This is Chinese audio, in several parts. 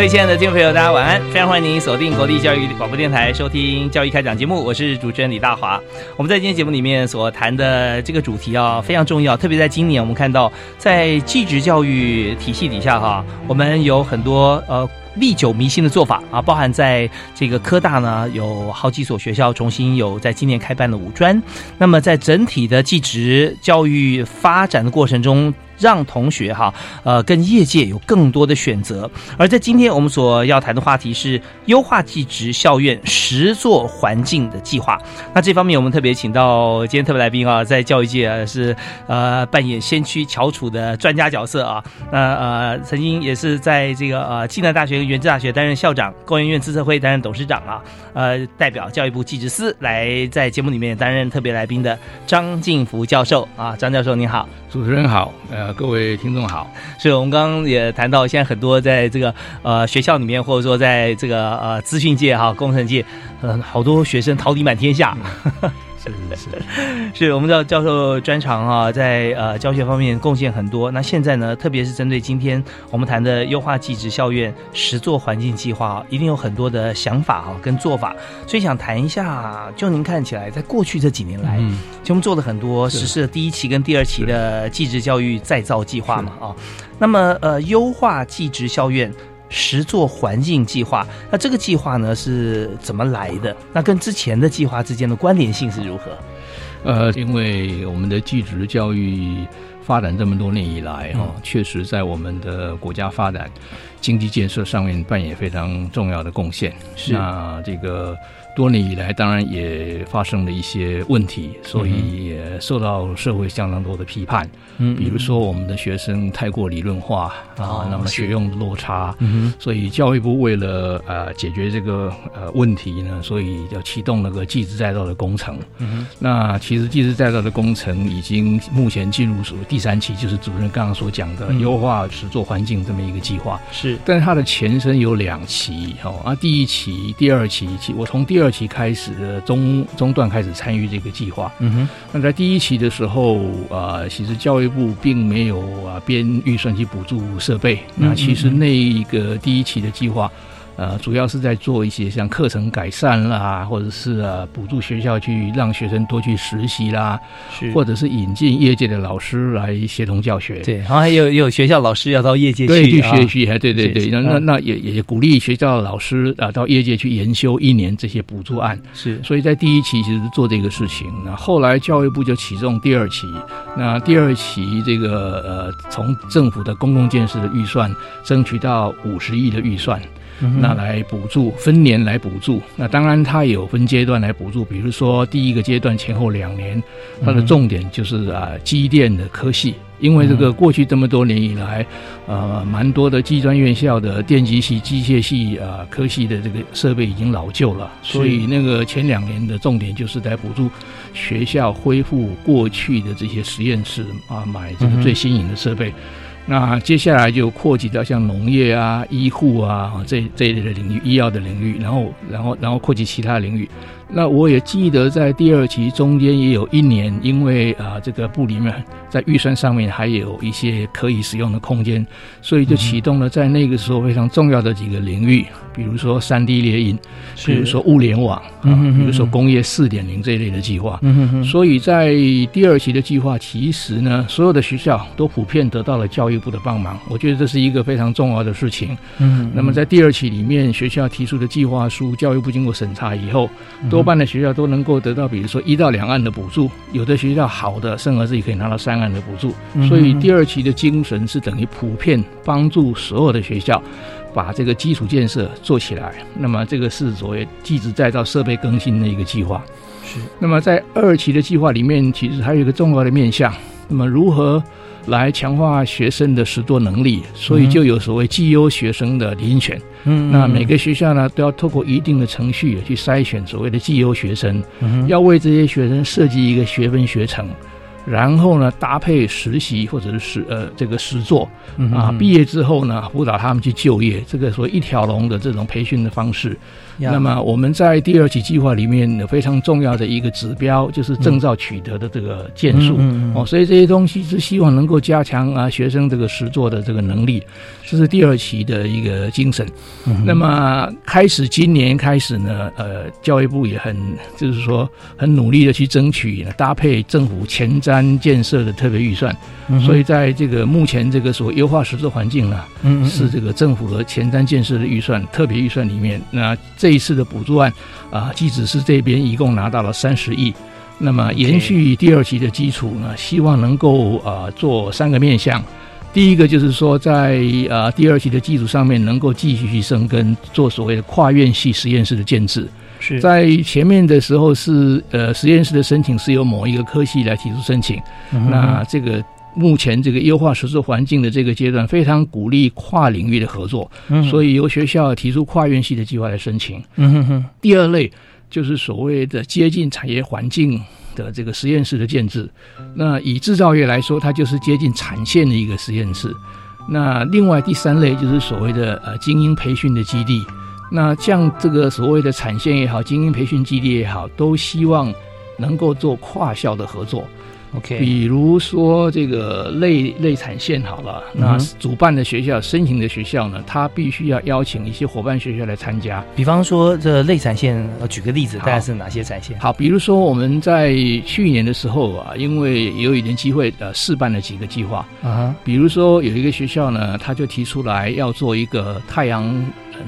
各位亲爱的听众朋友，大家晚安！非常欢迎您锁定国立教育广播电台收听《教育开讲》节目，我是主持人李大华。我们在今天节目里面所谈的这个主题啊，非常重要，特别在今年，我们看到在继职教育体系底下哈，我们有很多呃。历久弥新的做法啊，包含在这个科大呢，有好几所学校重新有在今年开办的五专。那么在整体的技职教育发展的过程中，让同学哈呃跟业界有更多的选择。而在今天我们所要谈的话题是优化技职校院实作环境的计划。那这方面我们特别请到今天特别来宾啊，在教育界是呃扮演先驱翘楚的专家角色啊。那呃曾经也是在这个呃暨南大学。原治大学担任校长，工研院资策会担任董事长啊，呃，代表教育部技职司来在节目里面担任特别来宾的张敬福教授啊，张教授您好，主持人好，呃，各位听众好，所以我们刚刚也谈到，现在很多在这个呃学校里面，或者说在这个呃资讯界哈，工程界，嗯，好多学生桃李满天下。是是是，是 我们知道教授专长啊，在呃教学方面贡献很多。那现在呢，特别是针对今天我们谈的优化技职校院实作环境计划，一定有很多的想法哈跟做法。所以想谈一下，就您看起来，在过去这几年来，嗯，就我们做了很多实施了第一期跟第二期的技职教育再造计划嘛啊。那么呃，优化技职校院。实作环境计划，那这个计划呢是怎么来的？那跟之前的计划之间的关联性是如何？呃，因为我们的技职教育发展这么多年以来，哈，确实在我们的国家发展、经济建设上面扮演非常重要的贡献。是那这个。多年以来，当然也发生了一些问题，所以也受到社会相当多的批判。嗯，比如说我们的学生太过理论化啊，那么学用落差。嗯所以教育部为了呃解决这个呃问题呢，所以要启动那个技职再造的工程。嗯那其实技职再造的工程已经目前进入属第三期，就是主任刚刚所讲的优化实作环境这么一个计划。是，但是它的前身有两期哦，啊，第一期、第二期，我从第二。期开始的中中段开始参与这个计划，嗯哼，那在第一期的时候啊，其实教育部并没有啊编预算去补助设备，那其实那一个第一期的计划。呃，主要是在做一些像课程改善啦，或者是呃补助学校去让学生多去实习啦，或者是引进业界的老师来协同教学。对，然后还有有学校老师要到业界去去学习，对对对，那那那也也鼓励学校的老师啊到业界去研修一年这些补助案。是，所以在第一期其实做这个事情，那后来教育部就启动第二期，那第二期这个呃从政府的公共建设的预算争取到五十亿的预算。那来补助，分年来补助。那当然，它也有分阶段来补助。比如说，第一个阶段前后两年，它的重点就是啊，机电的科系。因为这个过去这么多年以来，呃，蛮多的技专院校的电机系、机械系啊科系的这个设备已经老旧了，所以那个前两年的重点就是在补助学校恢复过去的这些实验室啊，买这个最新颖的设备。那接下来就扩及到像农业啊、医护啊这这一类的领域，医药的领域，然后，然后，然后扩及其他领域。那我也记得在第二期中间也有一年，因为啊这个部里面在预算上面还有一些可以使用的空间，所以就启动了在那个时候非常重要的几个领域，比如说三 D 列印，比如说物联网，嗯，比如说工业四点零这一类的计划。嗯所以在第二期的计划，其实呢，所有的学校都普遍得到了教育部的帮忙，我觉得这是一个非常重要的事情。嗯。那么在第二期里面，学校提出的计划书，教育部经过审查以后，都多半的学校都能够得到，比如说一到两岸的补助，有的学校好的，甚至是可以拿到三岸的补助。所以第二期的精神是等于普遍帮助所有的学校把这个基础建设做起来。那么这个是所谓继职再造、设备更新的一个计划。是。那么在二期的计划里面，其实还有一个重要的面向，那么如何？来强化学生的实作能力，所以就有所谓绩优学生的遴选。嗯，那每个学校呢都要透过一定的程序去筛选所谓的绩优学生，要为这些学生设计一个学分学程。然后呢，搭配实习或者是实呃这个实作啊，毕业之后呢，辅导他们去就业，这个所谓一条龙的这种培训的方式。那么我们在第二期计划里面有非常重要的一个指标，就是证照取得的这个件数哦，所以这些东西是希望能够加强啊学生这个实作的这个能力，这是第二期的一个精神。那么开始今年开始呢，呃，教育部也很就是说很努力的去争取搭配政府前瞻。建设的特别预算，所以在这个目前这个所谓优化实作环境呢，是这个政府和前瞻建设的预算特别预算里面，那这一次的补助案啊，即使是这边一共拿到了三十亿，那么延续第二期的基础呢，希望能够啊做三个面向，第一个就是说在啊第二期的基础上面能够继续去生根，做所谓的跨院系实验室的建制。是。在前面的时候是呃实验室的申请是由某一个科系来提出申请，那这个目前这个优化实施环境的这个阶段非常鼓励跨领域的合作，所以由学校提出跨院系的计划来申请。第二类就是所谓的接近产业环境的这个实验室的建制，那以制造业来说，它就是接近产线的一个实验室。那另外第三类就是所谓的呃精英培训的基地。那像这个所谓的产线也好，精英培训基地也好，都希望能够做跨校的合作。OK，比如说这个类类产线好了，那主办的学校、申请的学校呢，他必须要邀请一些伙伴学校来参加。比方说，这类产线，我，举个例子，大概是哪些产线？好，比如说我们在去年的时候啊，因为有一点机会，呃，试办了几个计划啊。比如说有一个学校呢，他就提出来要做一个太阳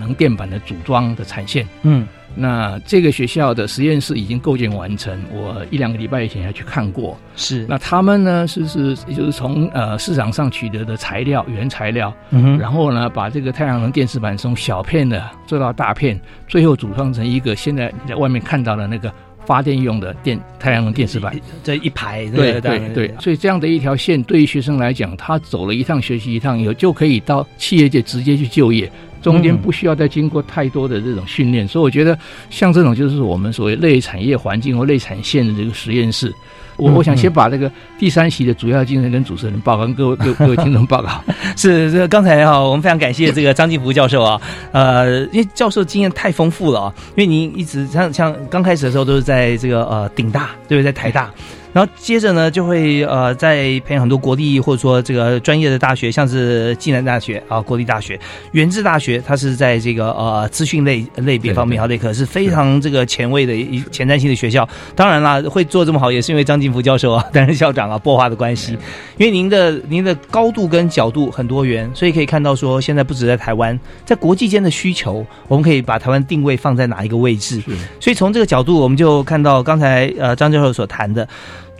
能电板的组装的产线。嗯。那这个学校的实验室已经构建完成，我一两个礼拜以前还去看过。是，那他们呢是是，就是从呃市场上取得的材料原材料，嗯然后呢把这个太阳能电池板从小片的做到大片，最后组装成一个现在你在外面看到的那个发电用的电太阳能电池板，这一排。对对对，所以这样的一条线对于学生来讲，他走了一趟学习一趟以后，就可以到企业界直接去就业。中间不需要再经过太多的这种训练，所以我觉得像这种就是我们所谓类产业环境或类产线的这个实验室。我我想先把这个第三期的主要精神跟主持人报告，跟各位 各各位听众报告。是这刚才哈，我们非常感谢这个张进福教授啊，呃，因为教授经验太丰富了啊，因为您一直像像刚开始的时候都是在这个呃顶大，对不对？在台大。然后接着呢，就会呃，在培养很多国立或者说这个专业的大学，像是暨南大学啊、国立大学、原治大学，它是在这个呃资讯类类别方面啊，这可是非常这个前卫的一前瞻性的学校。当然啦，会做这么好，也是因为张进福教授啊担任校长啊，拨花的关系。因为您的您的高度跟角度很多元，所以可以看到说，现在不止在台湾，在国际间的需求，我们可以把台湾定位放在哪一个位置。所以从这个角度，我们就看到刚才呃张教授所谈的。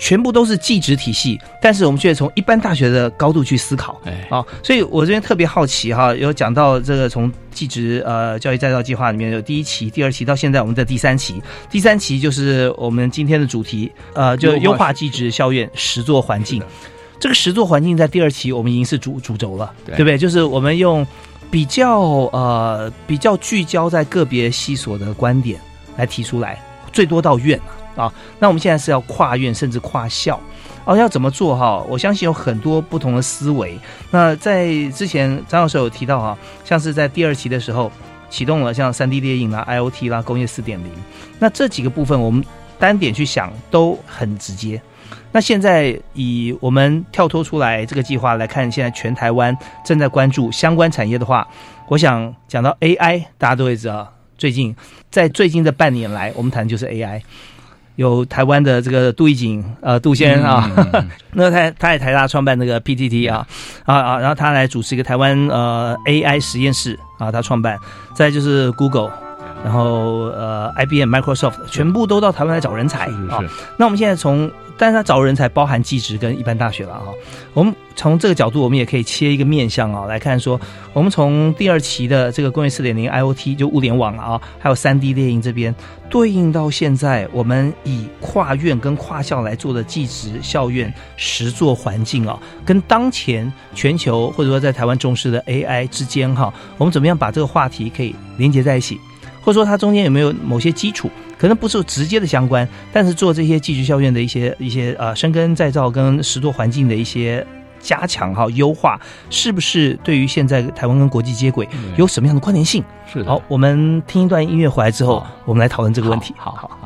全部都是技职体系，但是我们却从一般大学的高度去思考，哎，好，所以我这边特别好奇哈，有讲到这个从技职呃教育再造计划里面有第一期、第二期到现在我们的第三期，第三期就是我们今天的主题，呃，就优化技职校院实作环境。这个实作环境在第二期我们已经是主主轴了，对不对？就是我们用比较呃比较聚焦在个别系所的观点来提出来，最多到院了。啊，那我们现在是要跨院甚至跨校，哦，要怎么做哈？我相信有很多不同的思维。那在之前张教授有提到哈，像是在第二期的时候启动了像三 D 列印啦、IOT 啦、工业四点零，那这几个部分我们单点去想都很直接。那现在以我们跳脱出来这个计划来看，现在全台湾正在关注相关产业的话，我想讲到 AI，大家都会知道，最近在最近的半年来，我们谈的就是 AI。有台湾的这个杜义景，呃，杜先生啊，那他他在台大创办那个 PTT 啊，啊啊，然后他来主持一个台湾呃 AI 实验室啊，他创办。再就是 Google，然后呃，IBM、Microsoft 全部都到台湾来找人才啊。那我们现在从，但是他找人才包含技职跟一般大学了哈。我们从这个角度，我们也可以切一个面向啊来看，说我们从第二期的这个工业四点零 IOT 就物联网啊，还有三 D 猎鹰这边对应到现在，我们以跨院跟跨校来做的技职校院实作环境啊，跟当前全球或者说在台湾重视的 AI 之间哈，我们怎么样把这个话题可以连接在一起？或者说它中间有没有某些基础，可能不是直接的相关，但是做这些寄居校院的一些一些呃生根再造跟实作环境的一些加强哈优化，是不是对于现在台湾跟国际接轨有什么样的关联性？是好，我们听一段音乐回来之后，我们来讨论这个问题。好好好。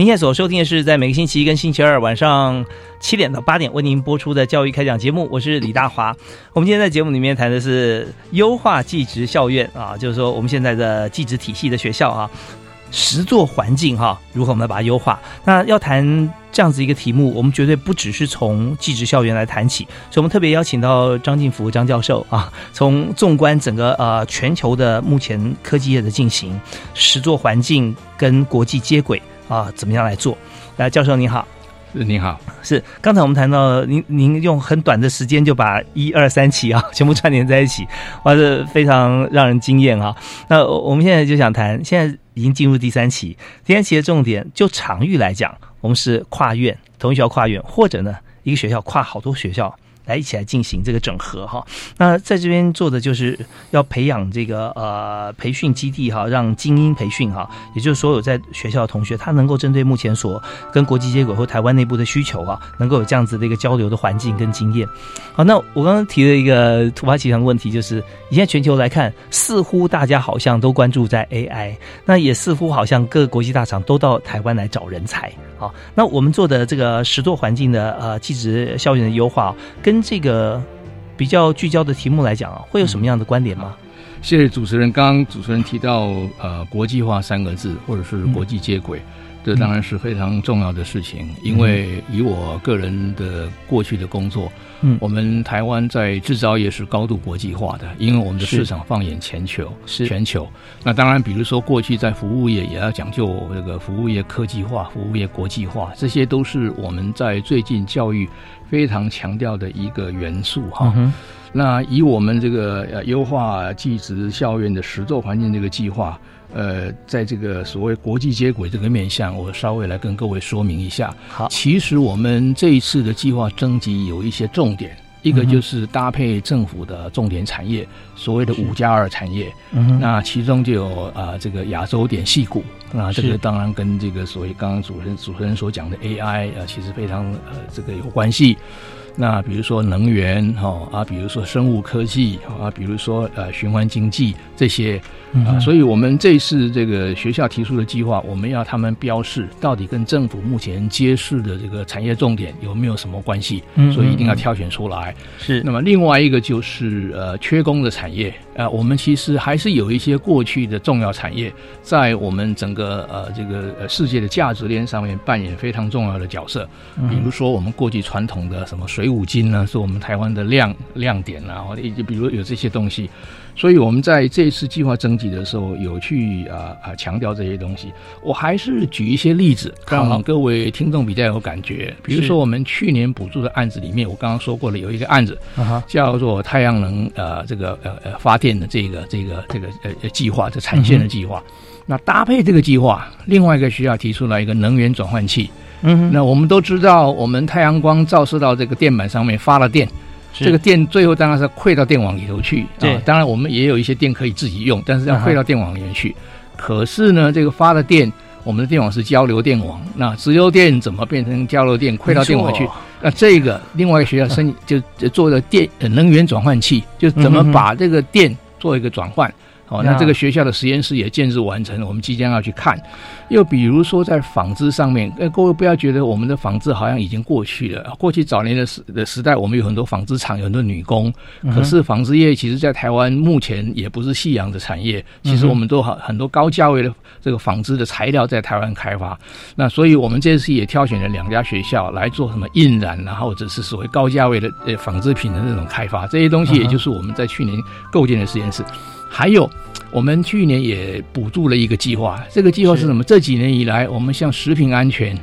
您现在所收听的是在每个星期一跟星期二晚上七点到八点为您播出的教育开讲节目，我是李大华。我们今天在节目里面谈的是优化技职校院啊，就是说我们现在的技职体系的学校啊。实作环境哈，如何我们来把它优化？那要谈这样子一个题目，我们绝对不只是从技职校园来谈起，所以我们特别邀请到张进福张教授啊，从纵观整个呃全球的目前科技业的进行，实作环境跟国际接轨啊，怎么样来做？来，教授您好。你好，是刚才我们谈到您，您用很短的时间就把一二三期啊 全部串联在一起，哇，是非常让人惊艳啊。那我们现在就想谈，现在已经进入第三期，第三期的重点就场域来讲，我们是跨院，同一学校跨院，或者呢一个学校跨好多学校。来一起来进行这个整合哈，那在这边做的就是要培养这个呃培训基地哈，让精英培训哈，也就是所有在学校的同学，他能够针对目前所跟国际接轨或台湾内部的需求啊，能够有这样子的一个交流的环境跟经验。好，那我刚刚提了一个突发奇想的问题，就是现在全球来看，似乎大家好像都关注在 AI，那也似乎好像各个国际大厂都到台湾来找人才。好，那我们做的这个实作环境的呃技职校园的优化，跟这个比较聚焦的题目来讲啊，会有什么样的观点吗？谢谢主持人。刚刚主持人提到呃国际化三个字，或者是国际接轨。这当然是非常重要的事情，因为以我个人的过去的工作，嗯，我们台湾在制造业是高度国际化的，因为我们的市场放眼全球，是全球。那当然，比如说过去在服务业也要讲究这个服务业科技化、服务业国际化，这些都是我们在最近教育非常强调的一个元素哈。那以我们这个呃优化技职校园的实作环境这个计划。呃，在这个所谓国际接轨这个面向，我稍微来跟各位说明一下。好，其实我们这一次的计划征集有一些重点，一个就是搭配政府的重点产业，所谓的五加二产业。嗯，那其中就有啊，这个亚洲点细股。那这个当然跟这个所谓刚刚主持人主持人所讲的 AI 啊，其实非常呃这个有关系。那比如说能源哈啊，比如说生物科技啊，比如说呃循环经济这些啊，所以我们这次这个学校提出的计划，我们要他们标示到底跟政府目前揭示的这个产业重点有没有什么关系，所以一定要挑选出来。是。那么另外一个就是呃缺工的产业啊，我们其实还是有一些过去的重要产业，在我们整个呃这个呃世界的价值链上面扮演非常重要的角色。比如说我们过去传统的什么水。五金呢，是我们台湾的亮亮点啊，或者就比如有这些东西，所以我们在这一次计划征集的时候，有去啊啊强调这些东西。我还是举一些例子，让各位听众比较有感觉。比如说，我们去年补助的案子里面，我刚刚说过了，有一个案子叫做太阳能呃这个呃呃发电的这个这个这个呃计划，这产线的计划。那搭配这个计划，另外一个需要提出来一个能源转换器。嗯，那我们都知道，我们太阳光照射到这个电板上面发了电，这个电最后当然是馈到电网里头去。对，当然我们也有一些电可以自己用，但是要馈到电网里面去。可是呢，这个发的电，我们的电网是交流电网，那直流电怎么变成交流电馈到电网去？那这个另外一个学校申请就做的电能源转换器，就怎么把这个电做一个转换。哦，那这个学校的实验室也建设完成了，我们即将要去看。又比如说在纺织上面，呃，各位不要觉得我们的纺织好像已经过去了。过去早年的时的时代，我们有很多纺织厂，有很多女工。可是纺织业其实，在台湾目前也不是夕阳的产业。其实我们都好很多高价位的这个纺织的材料在台湾开发。那所以我们这次也挑选了两家学校来做什么印染，然后或者是所谓高价位的呃纺织品的那种开发。这些东西也就是我们在去年构建的实验室。还有，我们去年也补助了一个计划。这个计划是什么？这几年以来，我们像食品安全、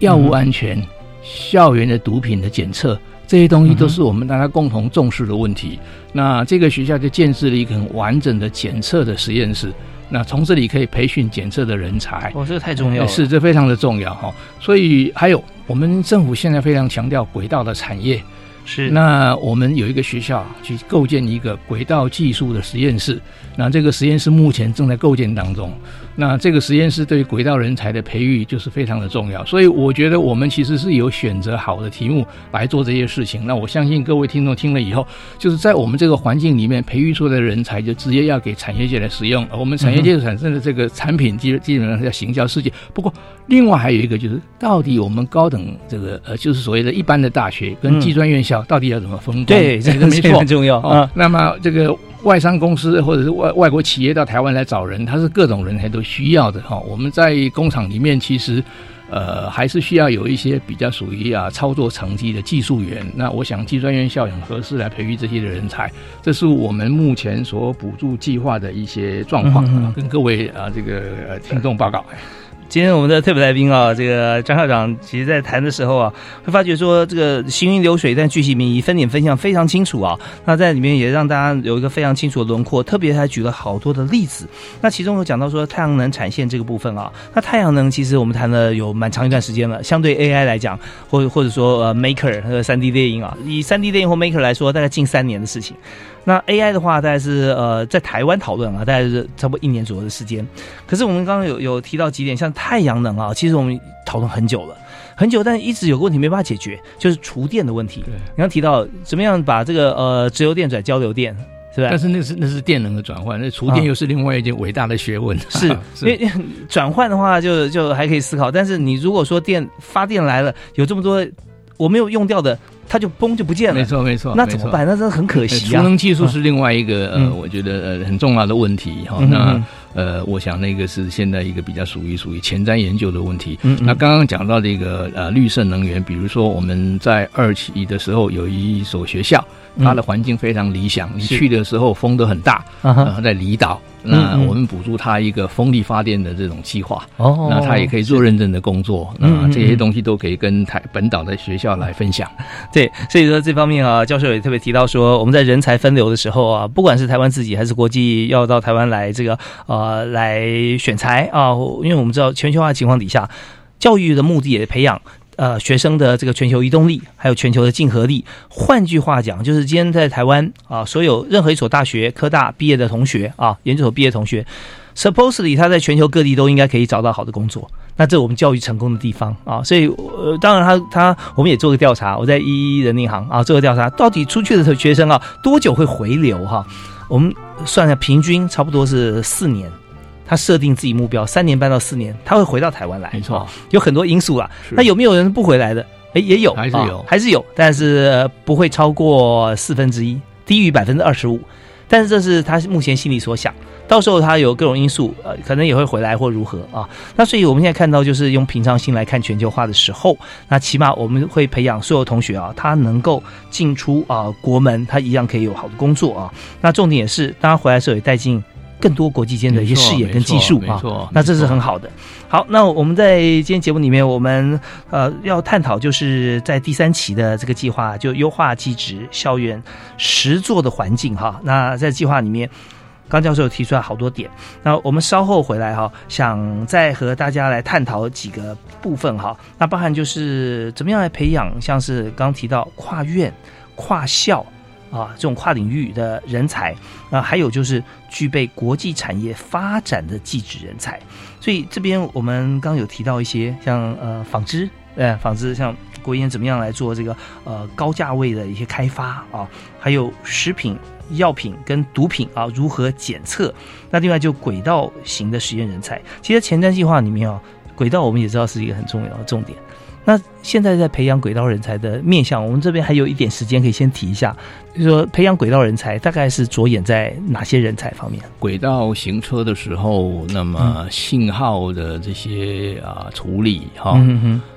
药物安全、校园的毒品的检测这些东西，都是我们大家共同重视的问题。那这个学校就建设了一个很完整的检测的实验室。那从这里可以培训检测的人才。哦，这个太重要了。是，这非常的重要哈。所以还有，我们政府现在非常强调轨道的产业。是，那我们有一个学校去构建一个轨道技术的实验室，那这个实验室目前正在构建当中。那这个实验室对于轨道人才的培育就是非常的重要，所以我觉得我们其实是有选择好的题目来做这些事情。那我相信各位听众听了以后，就是在我们这个环境里面培育出来的人才，就直接要给产业界来使用。我们产业界产生的这个产品基基本上要行销世界。不过，另外还有一个就是，到底我们高等这个呃，就是所谓的一般的大学跟技专院校到底要怎么分工？对，这个没错，很重要啊。那么这个。外商公司或者是外外国企业到台湾来找人，他是各种人才都需要的哈。我们在工厂里面其实，呃，还是需要有一些比较属于啊操作层级的技术员。那我想技专院校很合适来培育这些的人才。这是我们目前所补助计划的一些状况，跟各位啊这个听众报告。今天我们的特别来宾啊，这个张校长，其实在谈的时候啊，会发觉说这个行云流水，但具体民意分点分项非常清楚啊。那在里面也让大家有一个非常清楚的轮廓，特别还举了好多的例子。那其中有讲到说太阳能产线这个部分啊，那太阳能其实我们谈了有蛮长一段时间了。相对 AI 来讲，或或者说呃 Maker 和三 D 电影啊，以三 D 电影或 Maker 来说，大概近三年的事情。那 AI 的话，大概是呃在台湾讨论啊，大概是差不多一年左右的时间。可是我们刚刚有有提到几点，像太阳能啊，其实我们讨论很久了，很久，但一直有个问题没办法解决，就是厨电的问题。你刚提到怎么样把这个呃直流电转交流电，是吧？但是那是那是电能的转换，那厨电又是另外一件伟大的学问。是，因为转换的话，就就还可以思考。但是你如果说电发电来了，有这么多我没有用掉的。它就崩就不见了，没错没错，那怎么办？那真的很可惜啊。储能技术是另外一个呃，我觉得呃很重要的问题哈。那呃，我想那个是现在一个比较属于属于前瞻研究的问题。嗯那刚刚讲到这个呃绿色能源，比如说我们在二期的时候有一所学校，它的环境非常理想，你去的时候风都很大，然后在离岛。那我们补助他一个风力发电的这种计划，哦，那他也可以做认证的工作，那这些东西都可以跟台本岛的学校来分享。对，所以说这方面啊，教授也特别提到说，我们在人才分流的时候啊，不管是台湾自己还是国际要到台湾来这个呃来选材啊，因为我们知道全球化情况底下，教育的目的也培养。呃，学生的这个全球移动力，还有全球的竞合力。换句话讲，就是今天在台湾啊，所有任何一所大学、科大毕业的同学啊，研究所毕业同学，supposedly 他在全球各地都应该可以找到好的工作。那这我们教育成功的地方啊，所以呃，当然他他我们也做个调查，我在一一人民行啊做个调查，到底出去的学生啊多久会回流哈？我们算下平均差不多是四年。他设定自己目标，三年半到四年，他会回到台湾来。没错，有很多因素啦。那有没有人不回来的？哎，也有，还是有，还是有，但是不会超过四分之一，低于百分之二十五。但是这是他目前心里所想。到到时候他有各种因素，呃，可能也会回来或如何啊。那所以我们现在看到，就是用平常心来看全球化的时候，那起码我们会培养所有同学啊，他能够进出啊国门，他一样可以有好的工作啊。那重点也是，当他回来的时候也带进更多国际间的一些视野跟技术啊，那这是很好的。好，那我们在今天节目里面，我们呃要探讨就是在第三期的这个计划，就优化机制校园实作的环境哈。那在计划里面，刚教授有提出来好多点，那我们稍后回来哈，想再和大家来探讨几个部分哈。那包含就是怎么样来培养，像是刚提到跨院、跨校。啊，这种跨领域的人才啊，还有就是具备国际产业发展的技职人才。所以这边我们刚有提到一些，像呃纺织，呃纺织，像国研怎么样来做这个呃高价位的一些开发啊，还有食品、药品跟毒品啊如何检测。那另外就轨道型的实验人才，其实前瞻计划里面啊，轨道我们也知道是一个很重要的重点。那现在在培养轨道人才的面向，我们这边还有一点时间可以先提一下，就是说培养轨道人才大概是着眼在哪些人才方面？轨道行车的时候，那么信号的这些啊处理哈，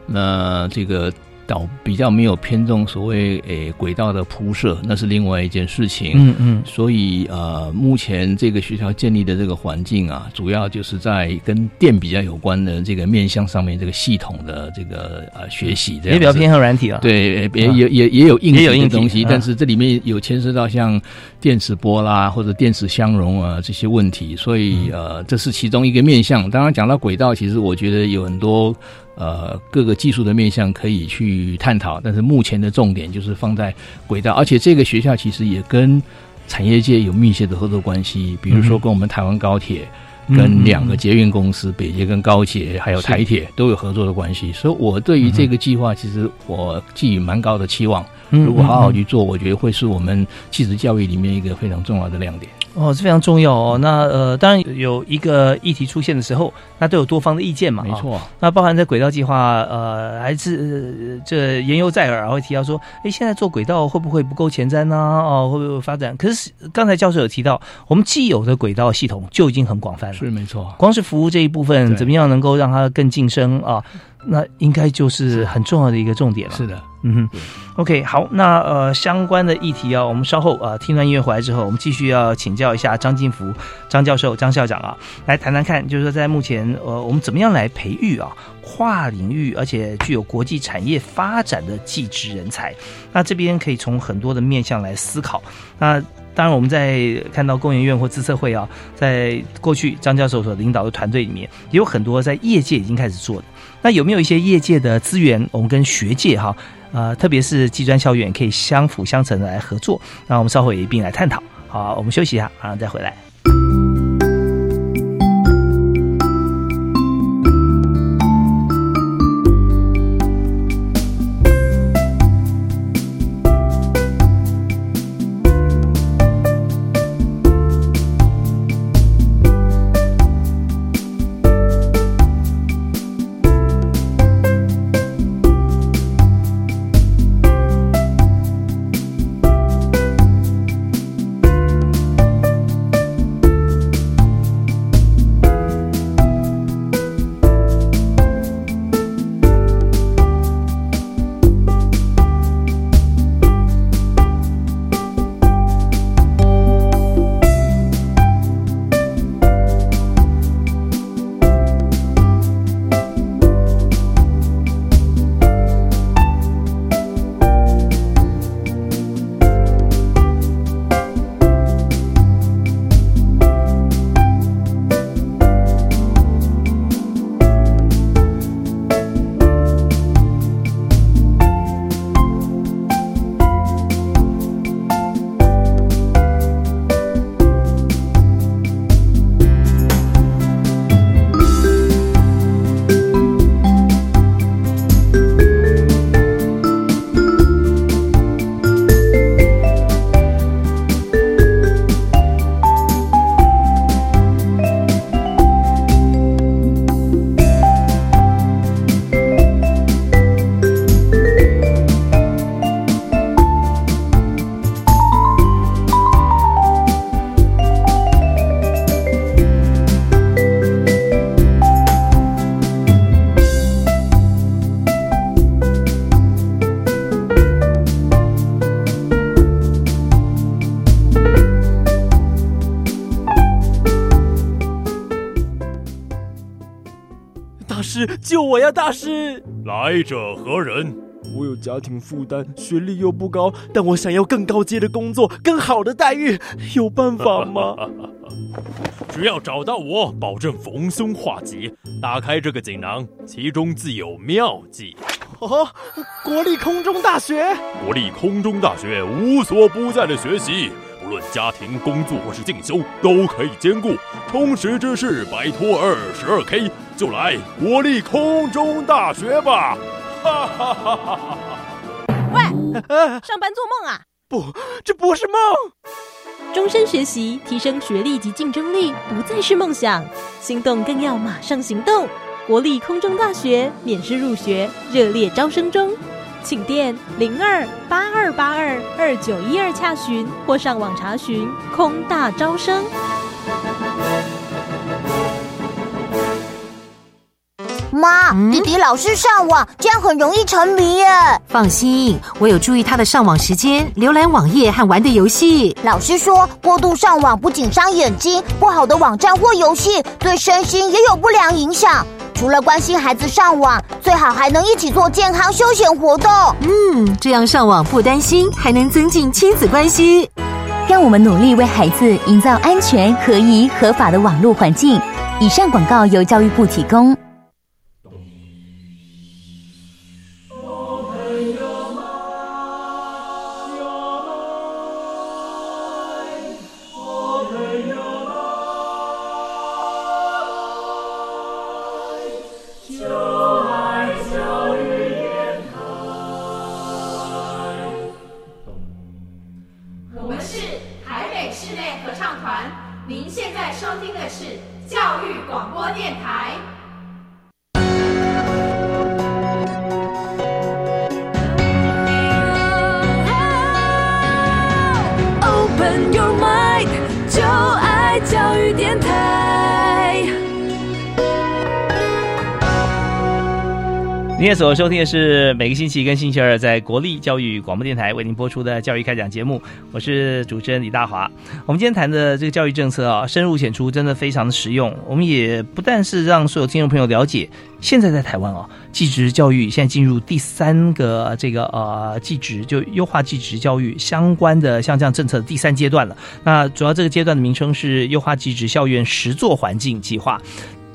那这个。导比较没有偏重所谓诶轨道的铺设，那是另外一件事情。嗯嗯，所以呃，目前这个学校建立的这个环境啊，主要就是在跟电比较有关的这个面向上面，这个系统的这个呃学习，也比较偏向软体了。对，也也也也有硬体的东西，但是这里面有牵涉到像电磁波啦或者电磁相容啊这些问题，所以呃，这是其中一个面向。当然讲到轨道，其实我觉得有很多。呃，各个技术的面向可以去探讨，但是目前的重点就是放在轨道，而且这个学校其实也跟产业界有密切的合作关系，比如说跟我们台湾高铁、跟两个捷运公司，北捷跟高捷，还有台铁都有合作的关系，所以我对于这个计划，其实我寄予蛮高的期望。如果好好去做，我觉得会是我们技职教育里面一个非常重要的亮点。哦，是非常重要哦。那呃，当然有一个议题出现的时候，那都有多方的意见嘛。没错。那包含在轨道计划，呃，还是这言犹在耳，会提到说，哎，现在做轨道会不会不够前瞻呢？哦，会不会发展？可是刚才教授有提到，我们既有的轨道系统就已经很广泛了。是没错。光是服务这一部分，怎么样能够让它更晋升啊？那应该就是很重要的一个重点了。是的。嗯哼，OK，好，那呃相关的议题啊，我们稍后啊听完音乐回来之后，我们继续要请教一下张进福张教授张校长啊，来谈谈看，就是说在目前呃我们怎么样来培育啊跨领域而且具有国际产业发展的技职人才？那这边可以从很多的面向来思考。那当然我们在看到工研院或自策会啊，在过去张教授所领导的团队里面，也有很多在业界已经开始做的。那有没有一些业界的资源，我们跟学界哈？呃，特别是技专校院可以相辅相成的来合作，那我们稍后也一并来探讨。好，我们休息一下，马上再回来。呀，大师！来者何人？我有家庭负担，学历又不高，但我想要更高阶的工作，更好的待遇，有办法吗？只要找到我，保证逢凶化吉。打开这个锦囊，其中自有妙计。哦，国立空中大学，国立空中大学无所不在的学习，不论家庭、工作或是进修，都可以兼顾。充实知识，摆脱二十二 K，就来国立空中大学吧！哈哈哈哈哈！喂，上班做梦啊？不，这不是梦。终身学习，提升学历及竞争力，不再是梦想。心动更要马上行动！国立空中大学免试入学，热烈招生中，请电零二八二八二二九一二洽询，或上网查询空大招生。妈，弟弟老是上网，这样很容易沉迷耶。放心，我有注意他的上网时间、浏览网页和玩的游戏。老师说，过度上网不仅伤眼睛，不好的网站或游戏对身心也有不良影响。除了关心孩子上网，最好还能一起做健康休闲活动。嗯，这样上网不担心，还能增进亲子关系。让我们努力为孩子营造安全、合宜、合法的网络环境。以上广告由教育部提供。所收听的是每个星期一跟星期二在国立教育广播电台为您播出的教育开讲节目，我是主持人李大华。我们今天谈的这个教育政策啊，深入浅出，真的非常的实用。我们也不但是让所有听众朋友了解，现在在台湾啊，技职教育现在进入第三个这个呃技职就优化技职教育相关的像这样政策的第三阶段了。那主要这个阶段的名称是优化技职校园实作环境计划。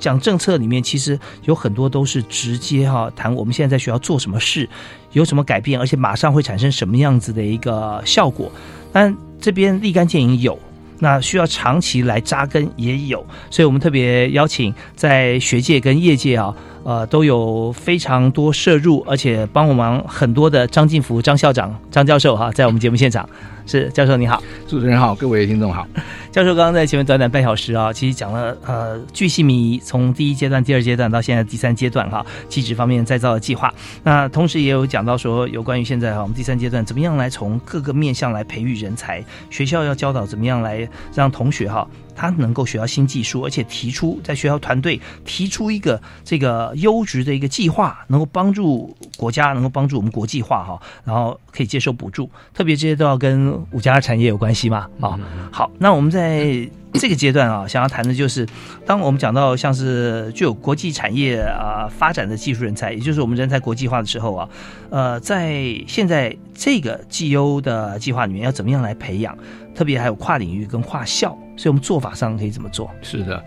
讲政策里面，其实有很多都是直接哈谈我们现在在学校做什么事，有什么改变，而且马上会产生什么样子的一个效果。但这边立竿见影有，那需要长期来扎根也有，所以我们特别邀请在学界跟业界啊，呃，都有非常多摄入，而且帮我们很多的张进福张校长、张教授哈，在我们节目现场。是教授你好，主持人好，各位听众好。教授刚刚在前面短短半小时啊，其实讲了呃巨细靡遗，从第一阶段、第二阶段到现在第三阶段哈，机制方面再造的计划。那同时也有讲到说，有关于现在哈我们第三阶段怎么样来从各个面向来培育人才，学校要教导怎么样来让同学哈。他能够学到新技术，而且提出在学校团队提出一个这个优质的一个计划，能够帮助国家，能够帮助我们国际化哈，然后可以接受补助。特别这些都要跟五加二产业有关系嘛啊。好，那我们在这个阶段啊，想要谈的就是，当我们讲到像是具有国际产业啊发展的技术人才，也就是我们人才国际化的时候啊，呃，在现在这个绩优的计划里面，要怎么样来培养？特别还有跨领域跟跨校，所以我们做法上可以怎么做？是的，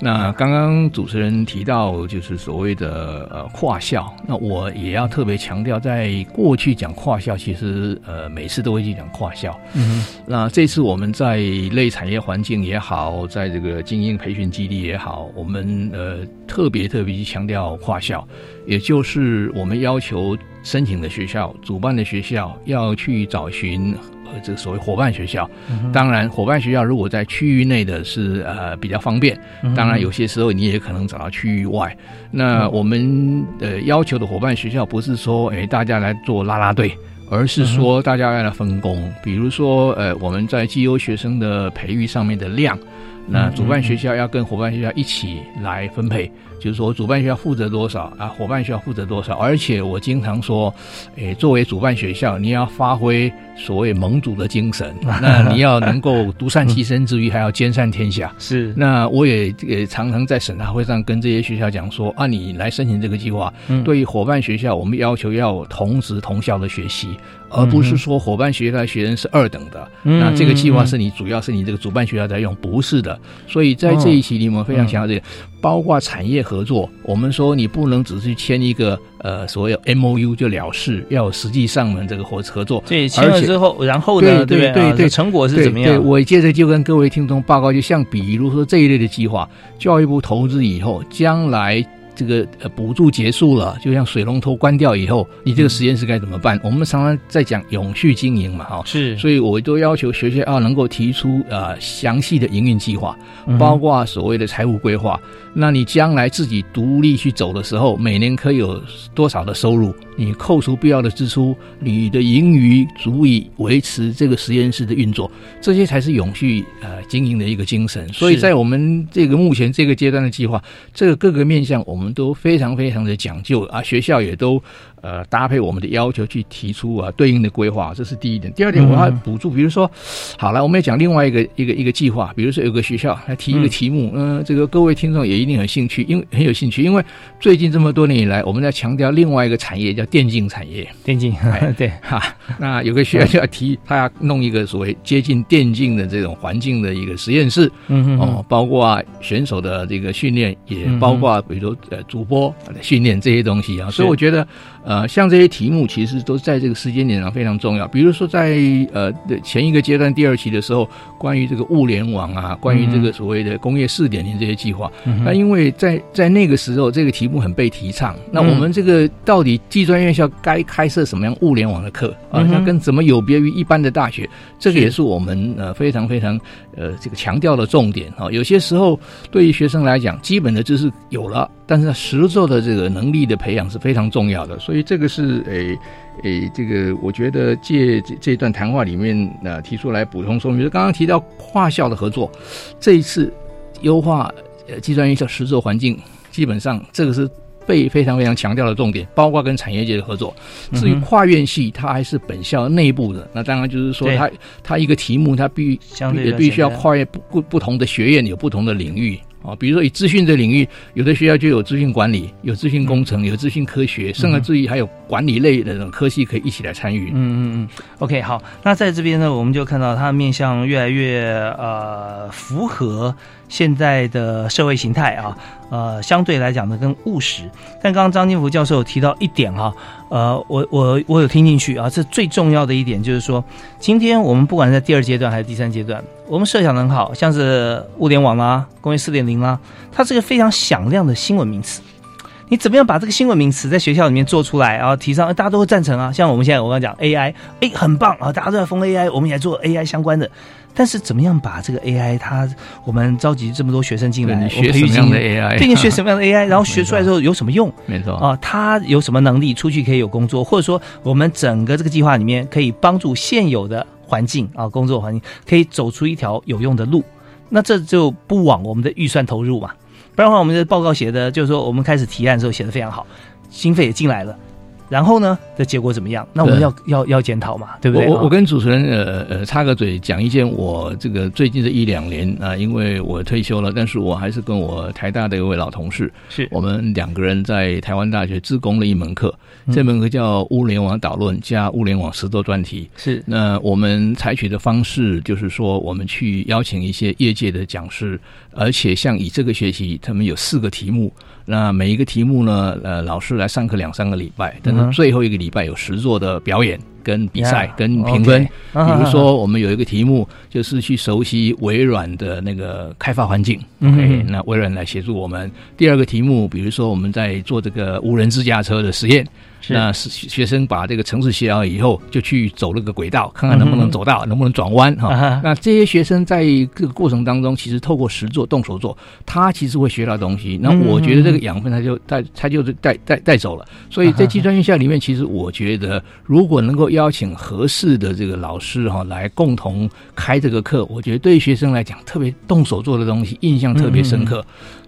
那刚刚主持人提到就是所谓的呃跨校，那我也要特别强调，在过去讲跨校，其实呃每次都会去讲跨校。嗯，那这次我们在类产业环境也好，在这个精英培训基地也好，我们呃特别特别去强调跨校，也就是我们要求申请的学校、主办的学校要去找寻。这个所谓伙伴学校，当然伙伴学校如果在区域内的是呃比较方便，当然有些时候你也可能找到区域外。那我们呃要求的伙伴学校不是说哎大家来做拉拉队，而是说大家要来分工。比如说呃我们在绩优学生的培育上面的量。那主办学校要跟伙伴学校一起来分配，就是说主办学校负责多少啊，伙伴学校负责多少。而且我经常说，诶，作为主办学校，你要发挥所谓盟主的精神，那你要能够独善其身之余，还要兼善天下。是，那我也也常常在审查会上跟这些学校讲说，啊，你来申请这个计划，对于伙伴学校，我们要求要同职同校的学习。而不是说伙伴学校的学生是二等的，嗯那这个计划是你主要是你这个主办学校在用，不是的。所以在这一期里，我们非常强调这个，包括产业合作。我们说你不能只是签一个呃所谓 M O U 就了事，要实际上门这个合合作。对，签了之后，然后呢？对对对，成果是怎么样？对我接着就跟各位听众报告，就像比如说这一类的计划，教育部投资以后，将来。这个呃补助结束了，就像水龙头关掉以后，你这个实验室该怎么办？我们常常在讲永续经营嘛，哈，是，所以我都要求学校要能够提出呃详细的营运计划，包括所谓的财务规划。那你将来自己独立去走的时候，每年可以有多少的收入？你扣除必要的支出，你的盈余足以维持这个实验室的运作，这些才是永续呃经营的一个精神。所以在我们这个目前这个阶段的计划，这个各个面向我们都非常非常的讲究啊，学校也都。呃，搭配我们的要求去提出啊对应的规划，这是第一点。第二点，我要补助，比如说，好了，我们要讲另外一个一个一个计划，比如说有个学校来提一个题目，嗯，这个各位听众也一定很兴趣，因为很有兴趣，因为最近这么多年以来，我们在强调另外一个产业叫电竞产业，电竞，对哈。那有个学校就要提，他要弄一个所谓接近电竞的这种环境的一个实验室，嗯哦，包括选手的这个训练，也包括比如说呃主播训练这些东西啊，所以我觉得。呃，像这些题目其实都在这个时间点上非常重要。比如说，在呃前一个阶段第二期的时候，关于这个物联网啊，关于这个所谓的工业四点零这些计划，那因为在在那个时候，这个题目很被提倡。那我们这个到底技专院校该开设什么样物联网的课啊？它跟怎么有别于一般的大学？这个也是我们呃非常非常呃这个强调的重点啊。有些时候对于学生来讲，基本的知识有了。但是实作的这个能力的培养是非常重要的，所以这个是诶诶，这个我觉得借这这段谈话里面呃提出来补充说明，就刚刚提到跨校的合作，这一次优化呃计算院校实作环境，基本上这个是被非常非常强调的重点，包括跟产业界的合作。至于跨院系，它还是本校内部的，那当然就是说它它一个题目，它必也必须要跨越不不不同的学院，有不同的领域。啊，比如说以资讯这领域，有的学校就有资讯管理，有资讯工程，有资讯科学，甚至于还有管理类的这种科系可以一起来参与。嗯嗯嗯。OK，好，那在这边呢，我们就看到它的面向越来越呃符合现在的社会形态啊，呃，相对来讲呢更务实。但刚刚张金福教授提到一点哈，呃，我我我有听进去啊，这最重要的一点就是说，今天我们不管在第二阶段还是第三阶段。我们设想的很好，像是物联网啦、工业四点零啦，它是个非常响亮的新闻名词。你怎么样把这个新闻名词在学校里面做出来，然后提上，大家都会赞成啊。像我们现在我刚刚讲 AI，哎，很棒啊，大家都在封 AI，我们也做 AI 相关的。但是怎么样把这个 AI，它我们召集这么多学生进来，学什么样的 AI，对，学什么样的 AI，然后学出来之后有什么用？没错啊，他有什么能力出去可以有工作，或者说我们整个这个计划里面可以帮助现有的。环境啊，工作环境可以走出一条有用的路，那这就不枉我们的预算投入嘛。不然的话，我们的报告写的，就是说我们开始提案的时候写的非常好，经费也进来了。然后呢？的结果怎么样？那我们要要要检讨嘛，对不对？我我跟主持人呃呃插个嘴，讲一件我这个最近这一两年啊，因为我退休了，但是我还是跟我台大的一位老同事，是我们两个人在台湾大学自攻了一门课，这门课叫物联网导论加物联网实作专题。是那我们采取的方式就是说，我们去邀请一些业界的讲师，而且像以这个学期，他们有四个题目。那每一个题目呢？呃，老师来上课两三个礼拜，但是最后一个礼拜有实作的表演、跟比赛、跟评分。比如说，我们有一个题目，就是去熟悉微软的那个开发环境。OK，那微软来协助我们。第二个题目，比如说我们在做这个无人自驾车的实验。那是学生把这个城市写好以后，就去走那个轨道，看看能不能走到，能不能转弯哈。那这些学生在这个过程当中，其实透过实做、动手做，他其实会学到东西。那我觉得这个养分，他就带，他就是带带带走了。所以在技专院校里面，其实我觉得，如果能够邀请合适的这个老师哈来共同开这个课，我觉得对学生来讲特别动手做的东西，印象特别深刻。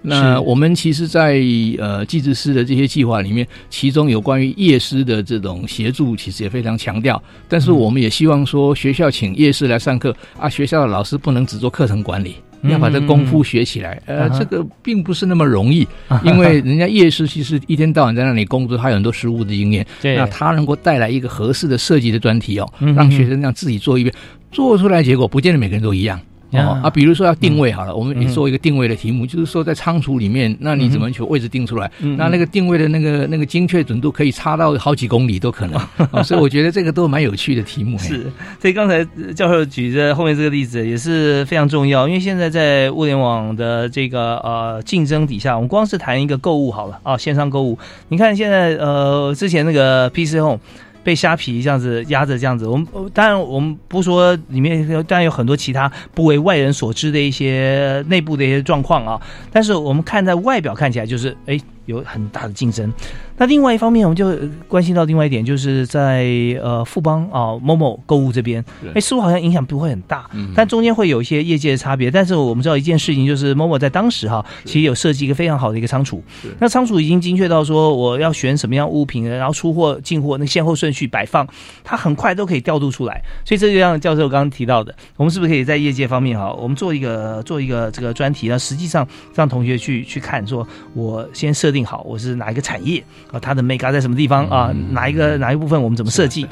那我们其实，在呃技职师的这些计划里面，其中有关于夜师的这种协助，其实也非常强调。但是我们也希望说，学校请夜师来上课啊，学校的老师不能只做课程管理。要把这功夫学起来，呃，这个并不是那么容易，因为人家夜师其实一天到晚在那里工作，他有很多实务的经验。对，那他能够带来一个合适的设计的专题哦，让学生这样自己做一遍，做出来结果不见得每个人都一样。哦啊，比如说要定位好了，我们也做一个定位的题目，就是说在仓储里面，那你怎么去位置定出来？那那个定位的那个那个精确准度可以差到好几公里都可能。所以我觉得这个都蛮有趣的题目。是，所以刚才教授举的后面这个例子也是非常重要，因为现在在物联网的这个呃竞争底下，我们光是谈一个购物好了啊，线上购物，你看现在呃之前那个 PC Home。被虾皮这样子压着，这样子，我们当然我们不说里面，当然有很多其他不为外人所知的一些内部的一些状况啊。但是我们看在外表看起来，就是哎。有很大的竞争，那另外一方面，我们就关心到另外一点，就是在呃富邦啊某某购物这边，哎，似乎好像影响不会很大，但中间会有一些业界的差别。但是我们知道一件事情，就是某某在当时哈，其实有设计一个非常好的一个仓储，那仓储已经精确到说我要选什么样物品，然后出货进货那先后顺序摆放，它很快都可以调度出来。所以这就像教授刚刚提到的，我们是不是可以在业界方面哈，我们做一个做一个这个专题，那实际上让同学去去看，说我先设。定好，我是哪一个产业啊？它的 mega 在什么地方啊？哪一个哪一部分我们怎么设计？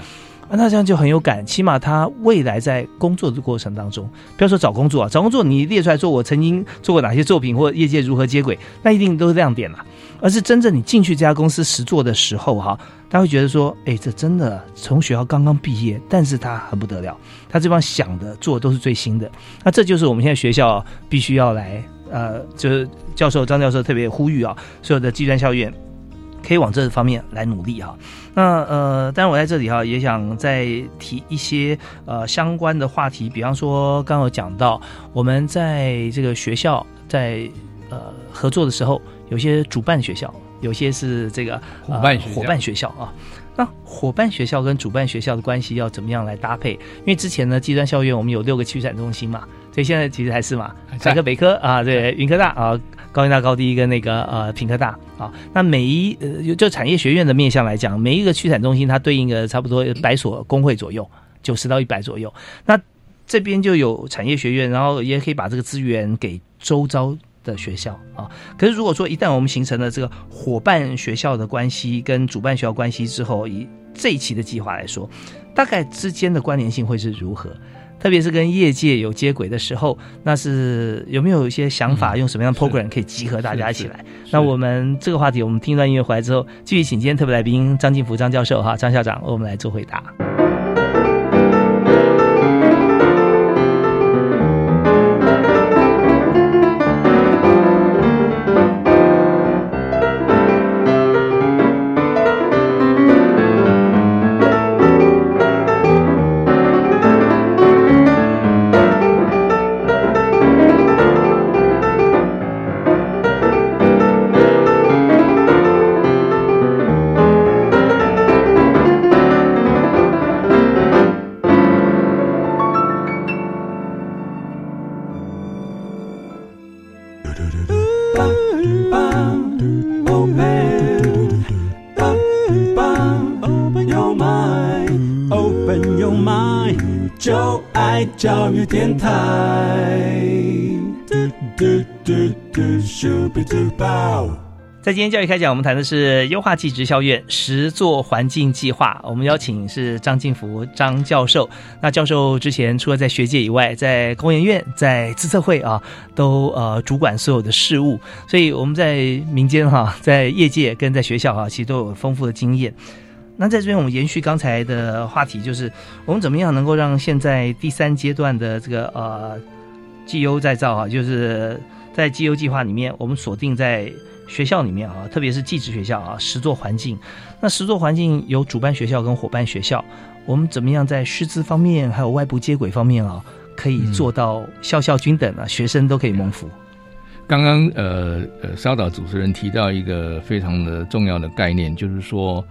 那这样就很有感。起码他未来在工作的过程当中，不要说找工作啊，找工作你列出来说我曾经做过哪些作品或业界如何接轨，那一定都是亮点了。而是真正你进去这家公司实做的时候哈，他会觉得说，哎，这真的从学校刚刚毕业，但是他很不得了，他这帮想的做的都是最新的。那这就是我们现在学校必须要来。呃，就是教授张教授特别呼吁啊，所有的技专校院可以往这方面来努力哈。那呃，当然我在这里哈也想再提一些呃相关的话题，比方说刚刚讲到我们在这个学校在呃合作的时候，有些主办学校，有些是这个伙伴伙伴学校啊。那伙伴学校跟主办学校的关系要怎么样来搭配？因为之前呢，计算校院我们有六个区展中心嘛。所以现在其实还是嘛，北科、北科啊，对，云科大啊，高音大、高低跟那个呃品科大啊，那每一呃就产业学院的面向来讲，每一个区产中心它对应的差不多百所工会左右，九十到一百左右。那这边就有产业学院，然后也可以把这个资源给周遭的学校啊。可是如果说一旦我们形成了这个伙伴学校的关系跟主办学校关系之后，以这一期的计划来说，大概之间的关联性会是如何？特别是跟业界有接轨的时候，那是有没有一些想法，用什么样的 program 可以集合大家一起来？那我们这个话题，我们听一段音乐回来之后，继续请今天特别来宾张进福张教授哈，张校长为我们来做回答。在今天教育开讲，我们谈的是优化技职校院实作环境计划。我们邀请是张进福张教授。那教授之前除了在学界以外，在工研院、在资策会啊，都呃主管所有的事务。所以我们在民间哈，在业界跟在学校哈，其实都有丰富的经验。那在这边，我们延续刚才的话题，就是我们怎么样能够让现在第三阶段的这个呃绩优再造啊，就是在绩优计划里面，我们锁定在学校里面啊，特别是技职学校啊，实作环境。那实作环境有主办学校跟伙伴学校，我们怎么样在师资方面还有外部接轨方面啊，可以做到校校均等啊，学生都可以蒙福。刚刚呃呃，稍早主持人提到一个非常的重要的概念，就是说。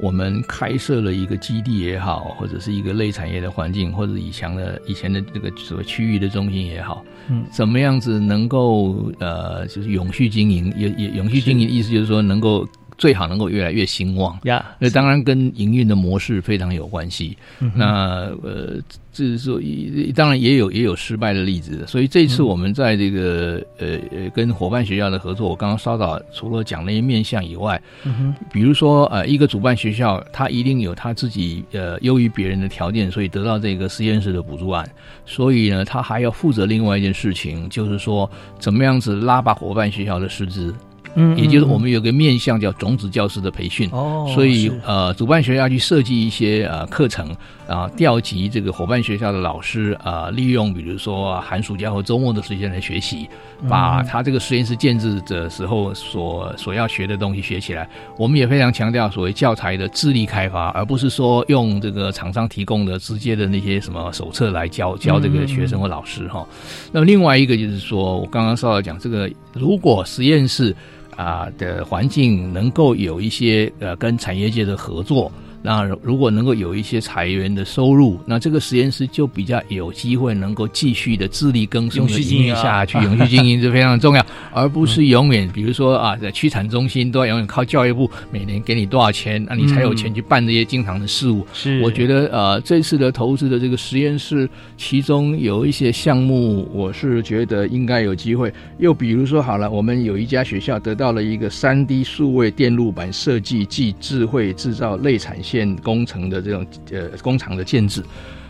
我们开设了一个基地也好，或者是一个类产业的环境，或者以前的以前的这个所谓区域的中心也好，嗯，怎么样子能够呃，就是永续经营，也也永续经营的意思就是说能够。最好能够越来越兴旺呀，那当然跟营运的模式非常有关系。嗯那呃，这是说，当然也有也有失败的例子。所以这次我们在这个呃呃跟伙伴学校的合作，我刚刚稍早除了讲那些面向以外，嗯比如说呃一个主办学校，他一定有他自己呃优于别人的条件，所以得到这个实验室的补助案。所以呢，他还要负责另外一件事情，就是说怎么样子拉拔伙伴学校的师资。嗯，也就是我们有个面向叫种子教师的培训哦，所以呃，主办学校去设计一些呃课程啊，调集这个伙伴学校的老师啊，利用比如说寒暑假或周末的时间来学习，把他这个实验室建制的时候所所要学的东西学起来。我们也非常强调所谓教材的智力开发，而不是说用这个厂商提供的直接的那些什么手册来教教这个学生或老师哈。那么另外一个就是说我刚刚稍微讲这个，如果实验室啊的环境能够有一些呃跟产业界的合作。那如果能够有一些裁员的收入，那这个实验室就比较有机会能够继续的自力更生的营下去，永续经营是 非常重要，而不是永远比如说啊，在区产中心都要永远靠教育部每年给你多少钱，那你才有钱去办这些经常的事务。是，我觉得呃这次的投资的这个实验室，其中有一些项目，我是觉得应该有机会。又比如说好了，我们有一家学校得到了一个三 D 数位电路板设计暨智慧制造类产线。建工程的这种呃工厂的建制，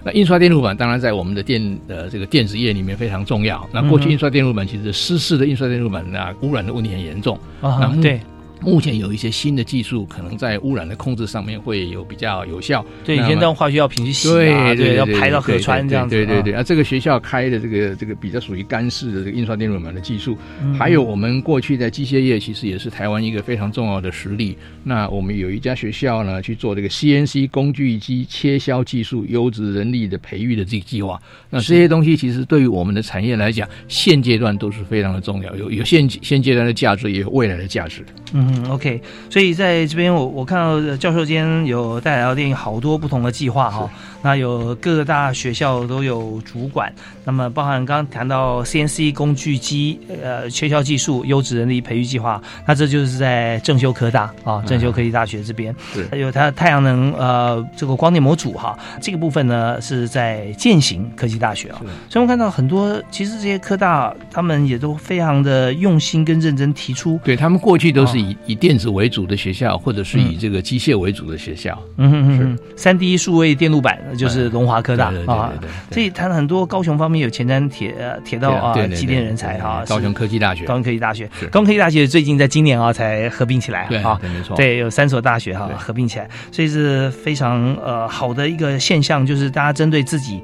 那印刷电路板当然在我们的电呃这个电子业里面非常重要。那过去印刷电路板其实湿式的印刷电路板那污染的问题很严重啊，对。目前有一些新的技术，可能在污染的控制上面会有比较有效。对，以前用化学药品去洗啊，对，要排到河川这样子。对对对，啊，这个学校开的这个这个比较属于干式的这个印刷电路板的技术，还有我们过去在机械业其实也是台湾一个非常重要的实力。那我们有一家学校呢去做这个 CNC 工具机切削技术优质人力的培育的这个计划。那这些东西其实对于我们的产业来讲，现阶段都是非常的重要，有有现现阶段的价值，也有未来的价值。嗯，OK。所以在这边，我我看到教授间有带来到电影好多不同的计划哈。那有各个大学校都有主管，那么包含刚刚谈到 CNC 工具机呃切削技术优质人力培育计划，那这就是在正修科大啊，正修科技大学这边，还有它太阳能呃这个光电模组哈，这个部分呢是在践行科技大学啊。所以我们看到很多，其实这些科大他们也都非常的用心跟认真提出，对他们过去都是以以电子为主的学校，或者是以这个机械为主的学校，嗯嗯嗯，三 D 数位电路板。就是龙华科大啊，所以谈了很多高雄方面有前瞻铁铁道啊，机电人才哈，高雄科技大学，高雄科技大学，高雄科技大学最近在今年啊才合并起来啊，没错，对，有三所大学哈合并起来，所以是非常呃好的一个现象，就是大家针对自己。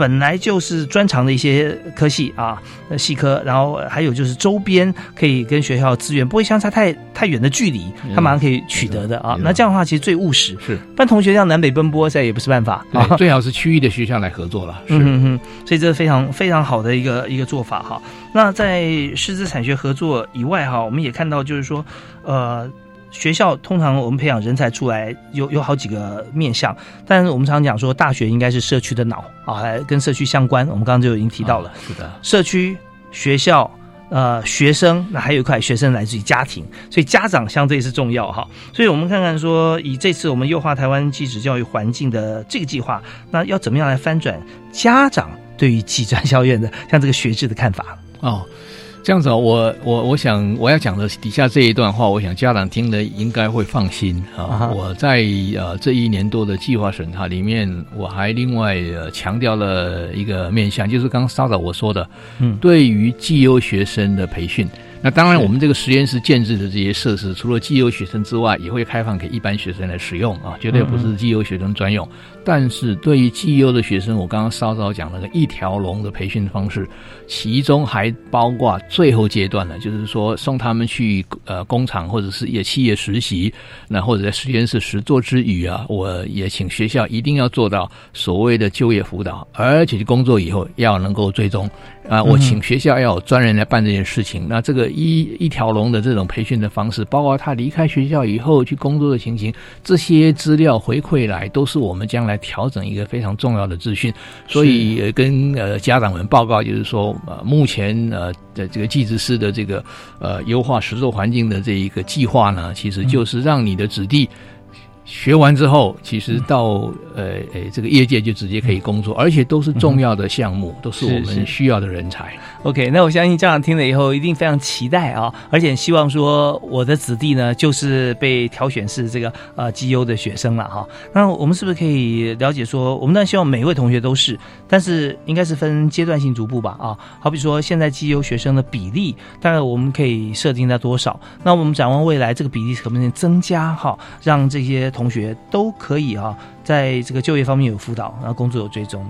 本来就是专长的一些科系啊，系科，然后还有就是周边可以跟学校资源不会相差太太远的距离，他马上可以取得的啊。那这样的话其实最务实，是。但同学这样南北奔波，在也不是办法啊。最好是区域的学校来合作了，是。嗯嗯。所以这是非常非常好的一个一个做法哈。那在师资产学合作以外哈，我们也看到就是说，呃。学校通常我们培养人才出来有有好几个面向，但是我们常讲说大学应该是社区的脑啊，跟社区相关。我们刚刚就已经提到了，是的，社区、学校、呃学生，那还有一块学生来自于家庭，所以家长相对是重要哈。所以我们看看说，以这次我们优化台湾技职教育环境的这个计划，那要怎么样来翻转家长对于技专校院的像这个学制的看法哦。这样子，我我我想我要讲的底下这一段话，我想家长听了应该会放心啊。我在呃这一年多的计划审查里面，我还另外强调了一个面向，就是刚稍早我说的，嗯，对于绩优学生的培训。那当然，我们这个实验室建制的这些设施，除了绩优学生之外，也会开放给一般学生来使用啊，绝对不是绩优学生专用。但是对于绩优的学生，我刚刚稍稍讲了个一条龙的培训方式，其中还包括最后阶段呢，就是说送他们去呃工厂或者是也企业实习，那或者在实验室实做之余啊，我也请学校一定要做到所谓的就业辅导，而且工作以后要能够追踪啊，我请学校要有专人来办这件事情。那这个。一一条龙的这种培训的方式，包括他离开学校以后去工作的情形，这些资料回馈来，都是我们将来调整一个非常重要的资讯。所以呃跟呃家长们报告，就是说呃目前呃的这个技职师的这个呃优化实作环境的这一个计划呢，其实就是让你的子弟。学完之后，其实到呃呃这个业界就直接可以工作，而且都是重要的项目，都是我们需要的人才。OK，那我相信家长听了以后一定非常期待啊，而且希望说我的子弟呢就是被挑选是这个呃绩优的学生了哈。那我们是不是可以了解说，我们当然希望每一位同学都是，但是应该是分阶段性逐步吧啊。好比说现在绩优学生的比例，大概我们可以设定在多少？那我们展望未来这个比例可不可以增加哈，让这些同学都可以啊，在这个就业方面有辅导，然后工作有追踪？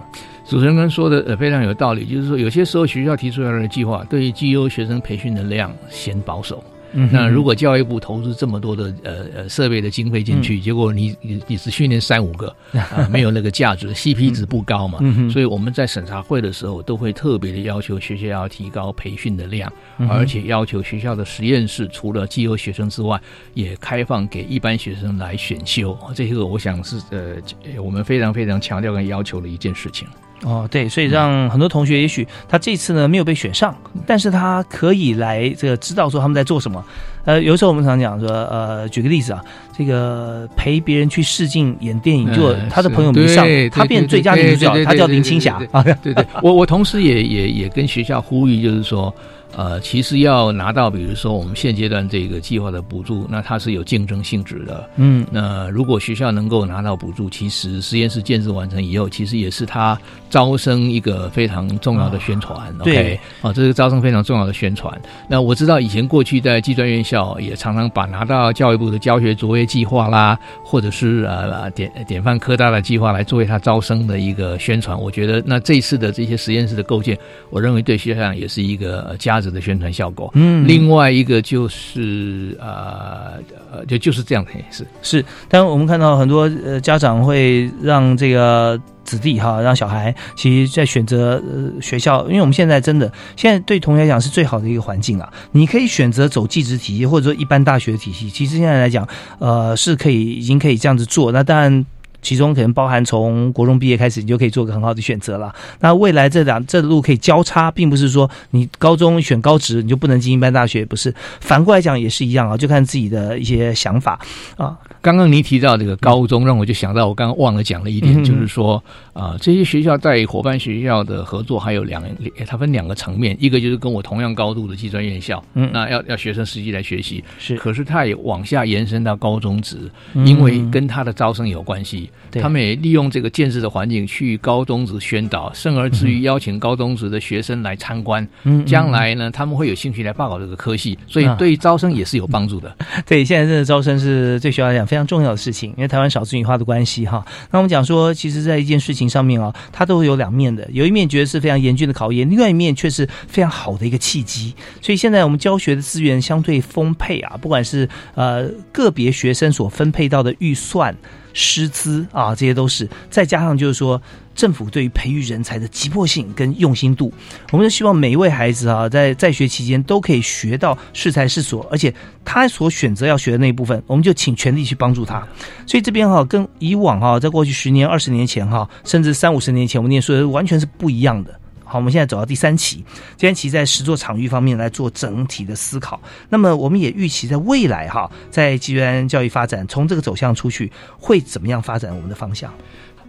主持人刚说的呃非常有道理，就是说有些时候学校提出来的计划对于绩优学生培训的量嫌保守。嗯那如果教育部投资这么多的呃呃设备的经费进去，嗯结果你你你只训练三五个啊、没有那个价值，CP 值不高嘛。嗯所以我们在审查会的时候都会特别的要求学校要提高培训的量，嗯而且要求学校的实验室除了绩优学生之外，也开放给一般学生来选修。这个我想是呃我们非常非常强调跟要求的一件事情。哦，对，所以让很多同学，也许他这次呢没有被选上，但是他可以来这个知道说他们在做什么。呃，有时候我们常讲说，呃，举个例子啊，这个陪别人去试镜演电影，就嗯他的朋友没上，他变最佳女主角，他叫林青霞啊。对对，我我同时也也也跟学校呼吁，就是说，呃，其实要拿到，比如说我们现阶段这个计划的补助，那它是有竞争性质的。嗯，那如果学校能够拿到补助，其实实验室建设完成以后，其实也是他招生一个非常重要的宣传。对 OK，啊，这是招生非常重要的宣传。那我知道以前过去在技专院校也常常把拿到教育部的教学卓越计划啦，或者是呃典典范科大的计划来作为他招生的一个宣传。我觉得那这次的这些实验室的构建，我认为对学校也是一个呃价值的宣传效果。嗯另外一个就是呃呃，就就是这样的，是是，但我们看到很多呃家长会让这个子弟哈，让小孩其实在选择呃学校，因为我们现在真的现在对同学来讲是最好的一个环境啊，你可以选择走技职体系或者说一般大学体系，其实现在来讲，呃是可以已经可以这样子做，那当然。其中可能包含从国中毕业开始，你就可以做个很好的选择了。那未来这两这路可以交叉，并不是说你高中选高职你就不能进一般大学，不是。反过来讲也是一样啊，就看自己的一些想法啊。刚刚您提到这个高中，让我就想到我刚刚忘了讲了一点，嗯就是说啊、这些学校在伙伴学校的合作还有两，它分两个层面，一个就是跟我同样高度的技专院校，嗯。那要要学生实际来学习，是。可是它也往下延伸到高中职，嗯因为跟它的招生有关系，对。他们也利用这个建制的环境去高中职宣导，甚而至于邀请高中职的学生来参观，嗯嗯将来呢他们会有兴趣来报考这个科系，所以啊。对招生也是有帮助的。对，现在真的招生是对学校来讲非常重要的事情，因为台湾少子女化的关系哈。那我们讲说，其实，在一件事情上面啊，它都有两面的，有一面觉得是非常严峻的考验，另外一面却是非常好的一个契机。所以现在我们教学的资源相对丰沛啊，不管是呃个别学生所分配到的预算。师资啊，这些都是，再加上就是说，政府对于培育人才的急迫性跟用心度，我们就希望每一位孩子啊，在在学期间都可以学到适才适所，而且他所选择要学的那一部分，我们就请全力去帮助他。所以这边哈、跟以往哈、在过去十年、二十年前哈、甚至三五十年前我们念书的完全是不一样的。好，我们现在走到第三期，第三期在实作场域方面来做整体的思考。那么，我们也预期在未来哈，在基源教育发展从这个走向出去，会怎么样发展我们的方向？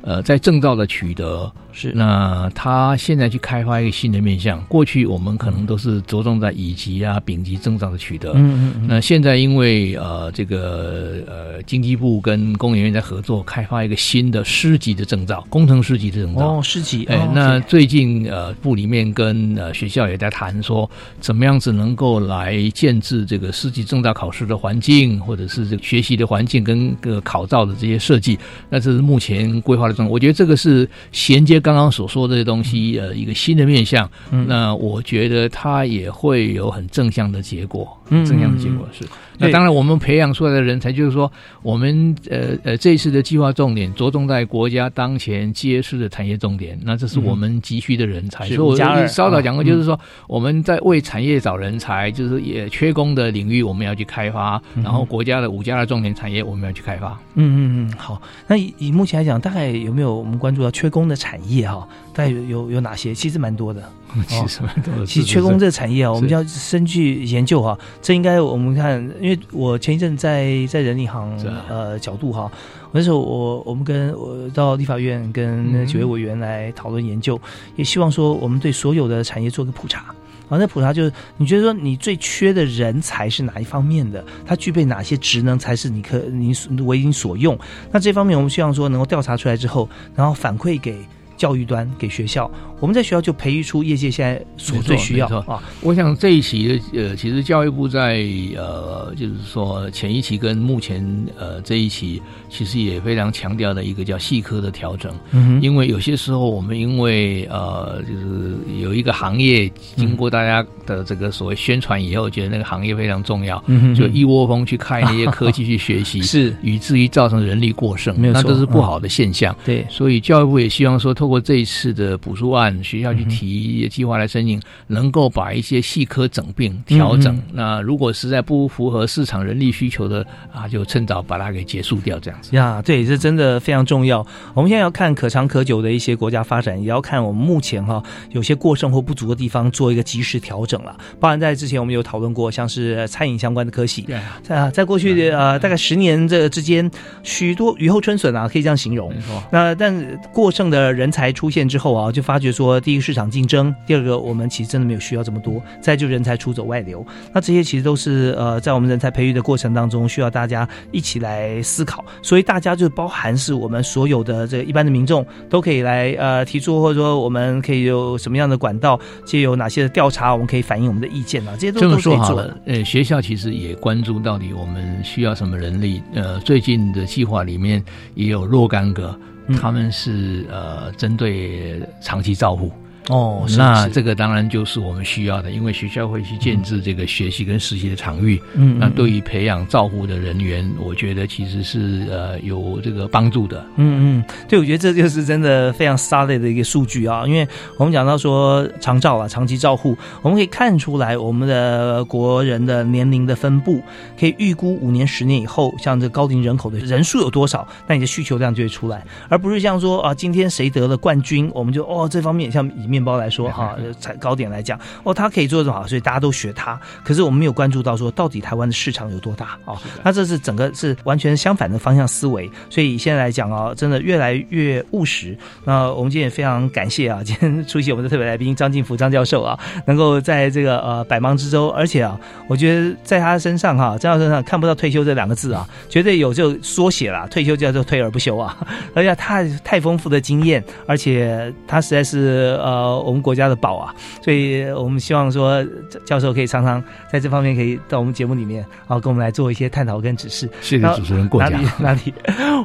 呃，在证照的取得是那他现在去开发一个新的面向。过去我们可能都是着重在乙级啊、丙级证照的取得。嗯嗯嗯那现在因为呃这个呃经济部跟工研院在合作，开发一个新的师级的证照，工程师级的证照。哦，师级，哎、哦那最近呃部里面跟呃学校也在谈说，怎么样子能够来建制这个师级证照考试的环境，或者是这个学习的环境跟这个考照的这些设计。那这是目前规划我觉得这个是衔接刚刚所说的这些东西呃一个新的面向。嗯那我觉得它也会有很正向的结果。嗯正向的结果是。那当然，我们培养出来的人才，就是说，我们呃呃这一次的计划重点着重在国家当前揭示的产业重点，那这是我们急需的人才。是所以我稍早讲过，嗯就是说我们在为产业找人才，就是也缺工的领域我们要去开发，嗯然后国家的五加二重点产业我们要去开发。嗯嗯嗯，好。那以以目前来讲，大概有没有我们关注到缺工的产业哈？大概有有有哪些？其实蛮多的。其实蛮多的其实缺工这个产业啊，我们就要深去研究哈。这应该我们看，因为我前一阵在在人力行啊呃角度哈，那时候我我们跟我到立法院跟那几位委员来讨论研究，也希望说我们对所有的产业做个普查。啊，那普查就是你觉得说你最缺的人才是哪一方面的？他具备哪些职能才是你可你所为你所用？那这方面我们希望说能够调查出来之后，然后反馈给教育端给学校，我们在学校就培育出业界现在所最需要没错啊。我想这一期的呃，其实教育部在呃，就是说前一期跟目前呃这一期，其实也非常强调的一个叫细科的调整。嗯因为有些时候我们因为呃，就是有一个行业经过大家的这个所谓宣传以后，觉得那个行业非常重要，就一窝蜂去开那些科技去学习，是 以至于造成人力过剩，没有错那都是不好的现象。对所以教育部也希望说，透过这一次的补助案，学校去提计划来申请，能够把一些细科整并调整。嗯那如果实在不符合市场人力需求的啊，就趁早把它给结束掉，这样子。呀，对，这真的非常重要。我们现在要看可长可久的一些国家发展，也要看我们目前哈有些过剩或不足的地方做一个及时调整了。包含在之前我们有讨论过，像是餐饮相关的科系，对啊，在啊，在过去的呃大概十年这之间，许多雨后春笋啊，可以这样形容没。错。那但过剩的人才出现之后啊，就发觉说，第一个市场竞争，第二个我们其实真的没有需要这么多，再就人才出走外流，那这些其实都是呃在我们人才培育的过程当中，需要大家一起来思考。所以大家就包含是我们所有的这个一般的民众都可以来呃提出，或者说我们可以有什么样的管道，借有哪些的调查，我们可以反映我们的意见啊，这些都这么都可以做说好了，呃，学校其实也关注到底我们需要什么人力。呃，最近的计划里面也有若干个，嗯他们是呃针对长期照护。哦，那这个当然就是我们需要的，因为学校会去建制这个学习跟实习的场域。嗯那对于培养照护的人员，我觉得其实是呃有这个帮助的。嗯嗯，对，我觉得这就是真的非常 solid 的一个数据啊，因为我们讲到说长照啊，长期照护，我们可以看出来我们的国人的年龄的分布，可以预估五年、十年以后，像这高龄人口的人数有多少，那你的需求量就会出来，而不是像说啊，今天谁得了冠军，我们就哦这方面像以面包来说哈，才糕点来讲，哦他可以做得好，所以大家都学他，可是我们没有关注到说到底台湾的市场有多大哦，那这是整个是完全相反的方向思维，所以现在来讲啊，真的越来越务实。那我们今天也非常感谢啊，今天出席我们的特别来宾张进福张教授啊，能够在这个呃百忙之中，而且啊，我觉得在他身上哈、张教授身上看不到退休这两个字啊，绝对有这个缩写啦，退休叫做退而不休啊，而且他太丰富的经验，而且他实在是呃我们国家的宝啊，所以我们希望说教授可以常常在这方面可以到我们节目里面啊，跟我们来做一些探讨跟指示。谢谢主持人过奖哪里。哪里？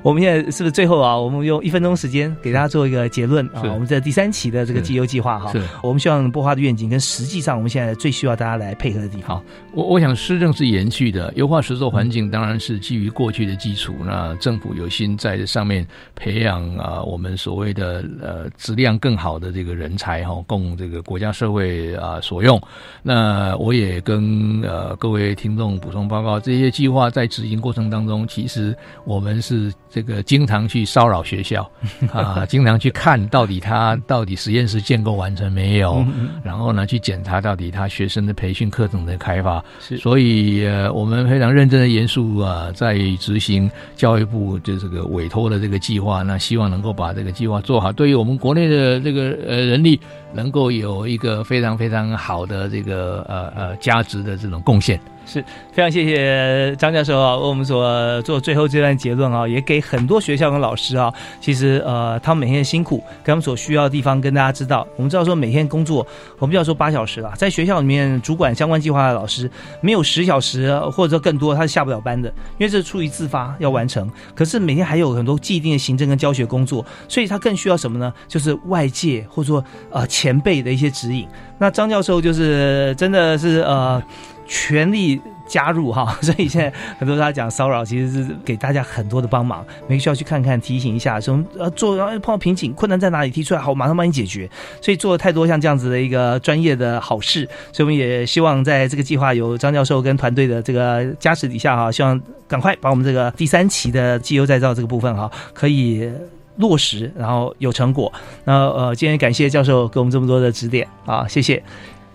我们现在是不是最后啊？我们用一分钟时间给大家做一个结论啊？我们这第三期的这个是绩优计划哈是，我们希望播花的愿景跟实际上我们现在最需要大家来配合的地方。好，我我想施政是延续的，优化实作环境当然是基于过去的基础。那政府有心在这上面培养啊、我们所谓的呃质量更好的这个人才哈、供这个国家社会啊、所用。那我也跟呃各位听众补充报告，这些计划在执行过程当中，其实我们是这个经常去骚扰学校 啊，经常去看到底他到底实验室建构完成没有，然后呢去检查到底他学生的培训课程的开发。是所以呃，我们非常认真的严肃啊，在执行教育部就这个委托的这个计划，那希望能够把这个计划做好，对于我们国内的这个呃人力，能够有一个非常非常好的这个呃呃价值的这种贡献。是非常谢谢张教授啊，为我们所做最后这段结论啊，也给很多学校跟老师啊，其实呃，他们每天的辛苦跟他们所需要的地方跟大家知道。我们知道说每天工作，我们不要说八小时了，在学校里面主管相关计划的老师，没有十小时或者说更多，他是下不了班的，因为这是出于自发要完成。可是每天还有很多既定的行政跟教学工作，所以他更需要什么呢？就是外界或者说呃前辈的一些指引。那张教授就是真的是呃。全力加入哈，所以现在很多大家讲骚扰，其实是给大家很多的帮忙，每个需要去看看，提醒一下，说呃做碰到瓶颈困难在哪里提出来，好，马上帮你解决。所以做了太多像这样子的一个专业的好事，所以我们也希望在这个计划有张教授跟团队的这个加持底下哈，希望赶快把我们这个第三期的机油再造这个部分哈，可以落实，然后有成果。那呃，今天感谢教授给我们这么多的指点啊，谢谢。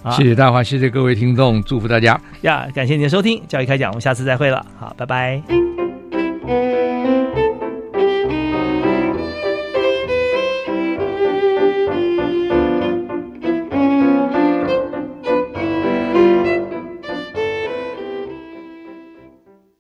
啊谢谢大华，谢谢各位听众，祝福大家。呀，感谢您的收听，教育开讲，我们下次再会了，好，拜拜。